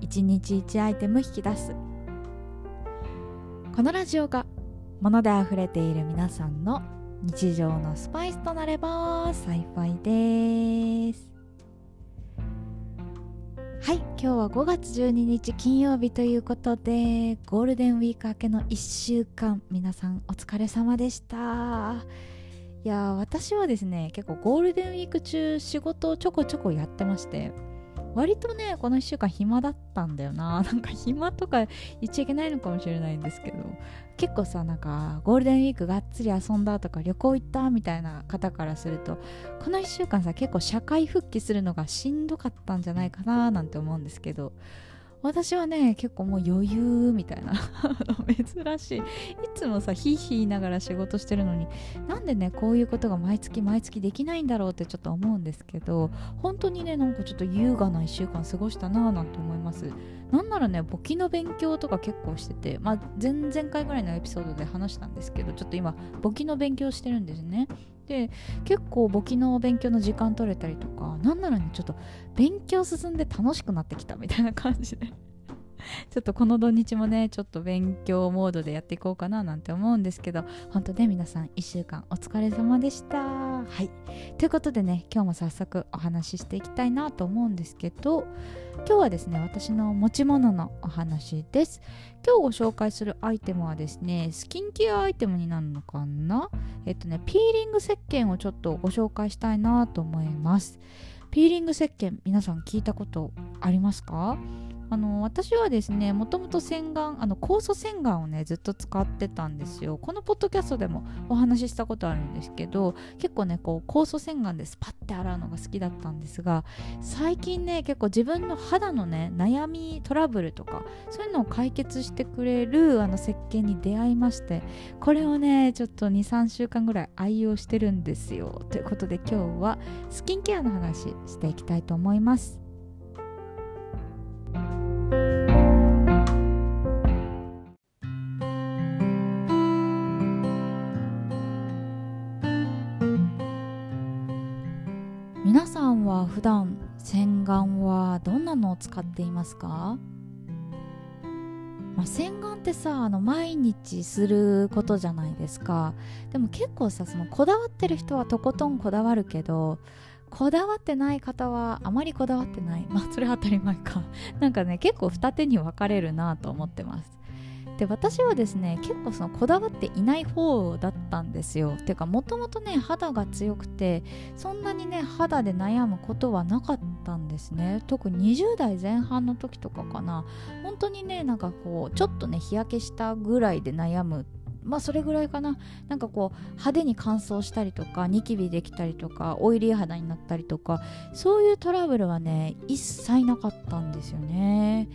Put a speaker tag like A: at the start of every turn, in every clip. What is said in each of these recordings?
A: 1日1アイテム引き出す。このラジオが物であふれている皆さんの日常のスパイスとなれば幸いです。はい今日は5月12日金曜日ということでゴールデンウィーク明けの1週間皆さんお疲れ様でした。いや私はですね結構ゴールデンウィーク中仕事をちょこちょこやってまして割とねこの1週間暇だったんだよな。なんか暇とか言っちゃいけないのかもしれないんですけど。結構さなんかゴールデンウィークがっつり遊んだとか旅行行ったみたいな方からするとこの1週間さ結構社会復帰するのがしんどかったんじゃないかななんて思うんですけど私はね結構もう余裕みたいな。珍しい。いつもさヒーヒー言いながら仕事してるのになんでねこういうことが毎月毎月できないんだろうってちょっと思うんですけど本当にねなんかちょっと優雅な1週間過ごしたなぁなんて思います。なんならね簿記の勉強とか結構しててまあ前々回ぐらいのエピソードで話したんですけどちょっと今簿記の勉強してるんですね。で結構簿記の勉強の時間取れたりとかなんならねちょっと勉強進んで楽しくなってきたみたいな感じで。ちょっとこの土日もねちょっと勉強モードでやっていこうかななんて思うんですけど本当ね皆さん1週間お疲れ様でした。はい。ということでね今日も早速お話ししていきたいなと思うんですけど今日はですね私の持ち物のお話です。今日ご紹介するアイテムはですねスキンケアアイテムになるのかな？えっとねピーリング石鹸をちょっとご紹介したいなと思います。ピーリング石鹸皆さん聞いたことありますか？あの私はですねもともと洗顔あの酵素洗顔をねずっと使ってたんですよ。このポッドキャストでもお話ししたことあるんですけど結構ねこう酵素洗顔でスパッて洗うのが好きだったんですが最近ね結構自分の肌のね悩みトラブルとかそういうのを解決してくれるあの石鹸に出会いましてこれをねちょっと23週間ぐらい愛用してるんですよ。ということで今日はスキンケアの話していきたいと思います。皆さんは普段洗顔はどんなのを使っていますか、まあ、洗顔ってさあの毎日することじゃないですか。でも結構さそのこだわってる人はとことんこだわるけどこだわってない方はあまりこだわってない。まあそれは当たり前か。なんかね結構二手に分かれるなと思ってます。で私はですね結構そのこだわっていない方だったんですよ。ていうかもともとね肌が強くてそんなにね肌で悩むことはなかったんですね。特に20代前半の時とかかな。本当にねなんかこうちょっとね日焼けしたぐらいで悩む。まあそれぐらいかな。なんかこう派手に乾燥したりとかニキビできたりとかオイリー肌になったりとかそういうトラブルはね一切なかったんですよね。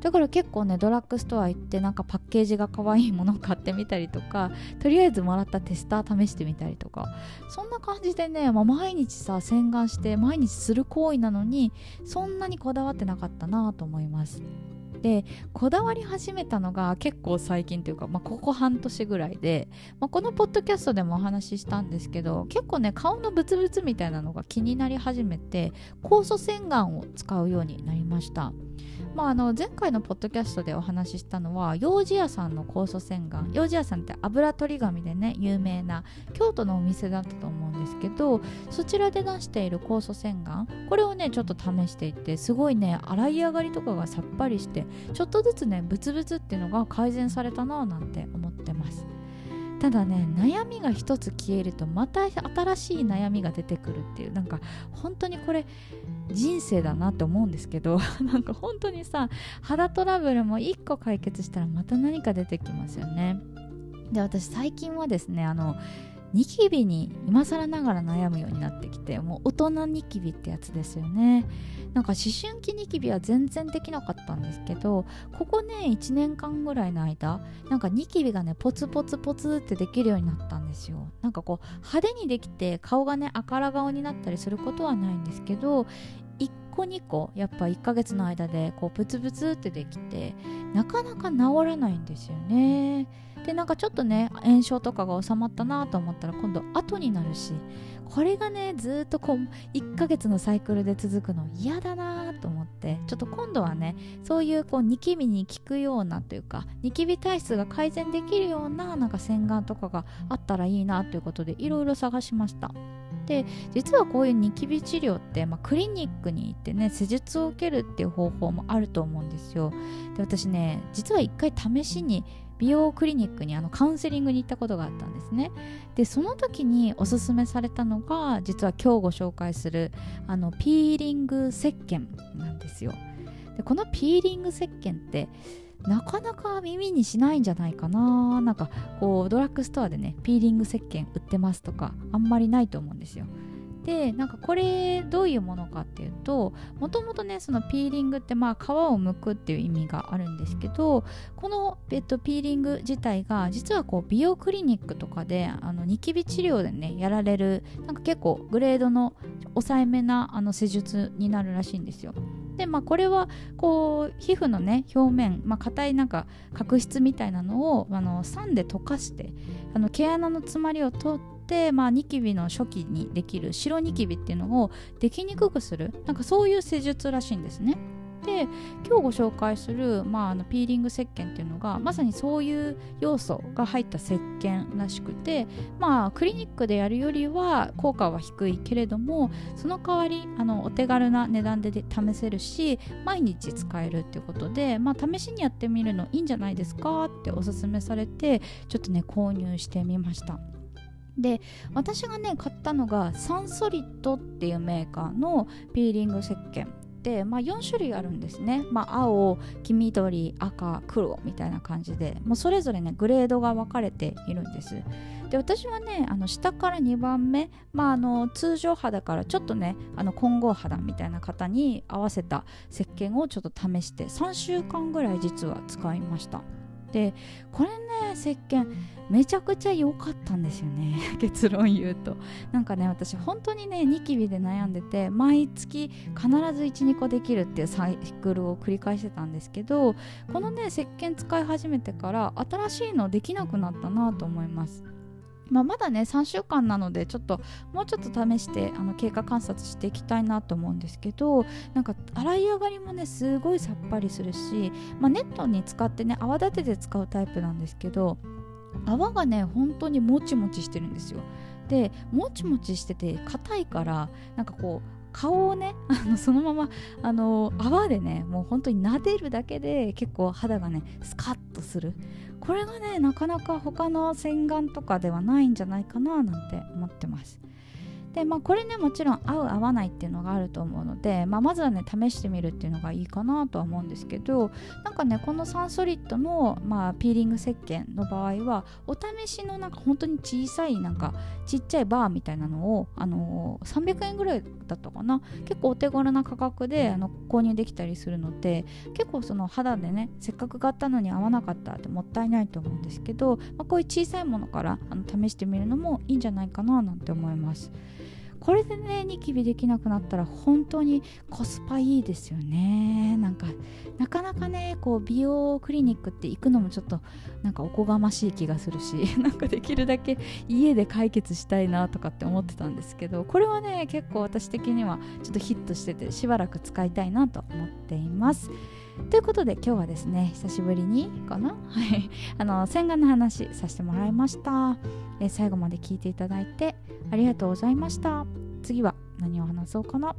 A: だから結構ねドラッグストア行ってなんかパッケージが可愛いものを買ってみたりとかとりあえずもらったテスター試してみたりとかそんな感じでね、まあ、毎日さ洗顔して毎日する行為なのにそんなにこだわってなかったなと思います。でこだわり始めたのが結構最近というか、まあ、ここ半年ぐらいで、まあ、このポッドキャストでもお話ししたんですけど結構ね顔のブツブツみたいなのが気になり始めて酵素洗顔を使うようになりました。まあ、あの前回のポッドキャストでお話ししたのは幼児屋さんの酵素洗顔。幼児屋さんって油取り紙でね有名な京都のお店だったと思うんですけどそちらで出している酵素洗顔。これをねちょっと試していってすごいね洗い上がりとかがさっぱりしてちょっとずつねブツブツっていうのが改善されたななんてただね悩みが一つ消えるとまた新しい悩みが出てくるっていうなんか本当にこれ人生だなって思うんですけど なんか本当にさ肌トラブルも1個解決したらまた何か出てきますよね。で私最近はですねあのニキビに今更ながら悩むようになってきてもう大人ニキビってやつですよね。なんか思春期ニキビは全然できなかったんですけどここね1年間ぐらいの間なんかニキビがねポツポツポツってできるようになったんですよ。なんかこう派手にできて顔がねあから顔になったりすることはないんですけど1個2個やっぱ1ヶ月の間でこうプツプツってできてなかなか治らないんですよね。でなんかちょっとね炎症とかが収まったなと思ったら今度後になるしこれがねずっとこう1ヶ月のサイクルで続くの嫌だなと思ってちょっと今度はねそういうこうニキビに効くようなというかニキビ体質が改善できるようななんか洗顔とかがあったらいいなということでいろいろ探しました。で実はこういうニキビ治療って、まあ、クリニックに行ってね施術を受けるっていう方法もあると思うんですよ。で私ね実は一回試しに美容クリニックにあのカウンセリングに行ったことがあったんですね。でその時におすすめされたのが実は今日ご紹介するあのピーリング石鹸なんですよ。でこのピーリング石鹸ってなかなか耳にしないんじゃないかな。なんかこうドラッグストアでねピーリング石鹸売ってますとかあんまりないと思うんですよ。でなんかこれどういうものかっていうともともとねそのピーリングってまあ皮を剥くっていう意味があるんですけどこの、えっと、ピーリング自体が実はこう美容クリニックとかであのニキビ治療でねやられるなんか結構グレードの抑えめなあの施術になるらしいんですよ。でまあこれはこう皮膚のね表面まあ硬いなんか角質みたいなのをあの酸で溶かしてあの毛穴の詰まりを取って、まあ、ニキビの初期にできる白ニキビっていうのをできにくくするなんかそういう施術らしいんですね。で今日ご紹介する、まあ、あのピーリング石鹸っていうのがまさにそういう要素が入った石鹸らしくてまあクリニックでやるよりは効果は低いけれどもその代わりあのお手軽な値段で試せるし毎日使えるっていうことで、まあ、試しにやってみるのいいんじゃないですかっておすすめされてちょっとね購入してみました。で私がね買ったのがサンソリッドっていうメーカーのピーリング石鹸で、まあ、4種類あるんですね、まあ、青黄緑赤黒みたいな感じでもうそれぞれねグレードが分かれているんです。で私はねあの下から2番目、まあ、あの通常肌からちょっとねあの混合肌みたいな方に合わせた石鹸をちょっと試して3週間ぐらい実は使いました。でこれね石鹸めちゃくちゃ良かったんですよね。結論言うと。なんかね私本当にねニキビで悩んでて毎月必ず12個できるっていうサイクルを繰り返してたんですけどこのね石鹸使い始めてから新しいのできなくなったなと思います。まあ、まだね3週間なのでちょっともうちょっと試してあの経過観察していきたいなと思うんですけどなんか洗い上がりもねすごいさっぱりするし、まあ、ネットに使ってね泡立てて使うタイプなんですけど泡がね本当にもちもちしてるんですよ。でもちもちしてて硬いからなんかこう顔をねあのそのままあの泡でねもう本当に撫でるだけで結構肌がねスカッとする。これがねなかなか他の洗顔とかではないんじゃないかななんて思ってますでまあこれねもちろん合う合わないっていうのがあると思うので、まあ、まずはね試してみるっていうのがいいかなとは思うんですけどなんかねこのサンソリッドの、まあ、ピーリング石鹸の場合はお試しのなんか本当に小さいなんかちっちゃいバーみたいなのを、あのー、300円ぐらいだったかな？結構お手頃な価格であの購入できたりするので結構その肌でねせっかく買ったのに合わなかったってもったいないと思うんですけど、まあ、こういう小さいものからあの試してみるのもいいんじゃないかななんて思います。これでねニキビできなくなったら本当にコスパいいですよね。なんかなかなかねこう美容クリニックって行くのもちょっとなんかおこがましい気がするし なんかできるだけ家で解決したいなとかって思ってたんですけどこれはね結構私的にはちょっとヒットしててしばらく使いたいなと思っています。ということで今日はですね久しぶりにかなあの洗顔の話させてもらいました。え最後まで聞いていただいてありがとうございました。次は何を話そうかな。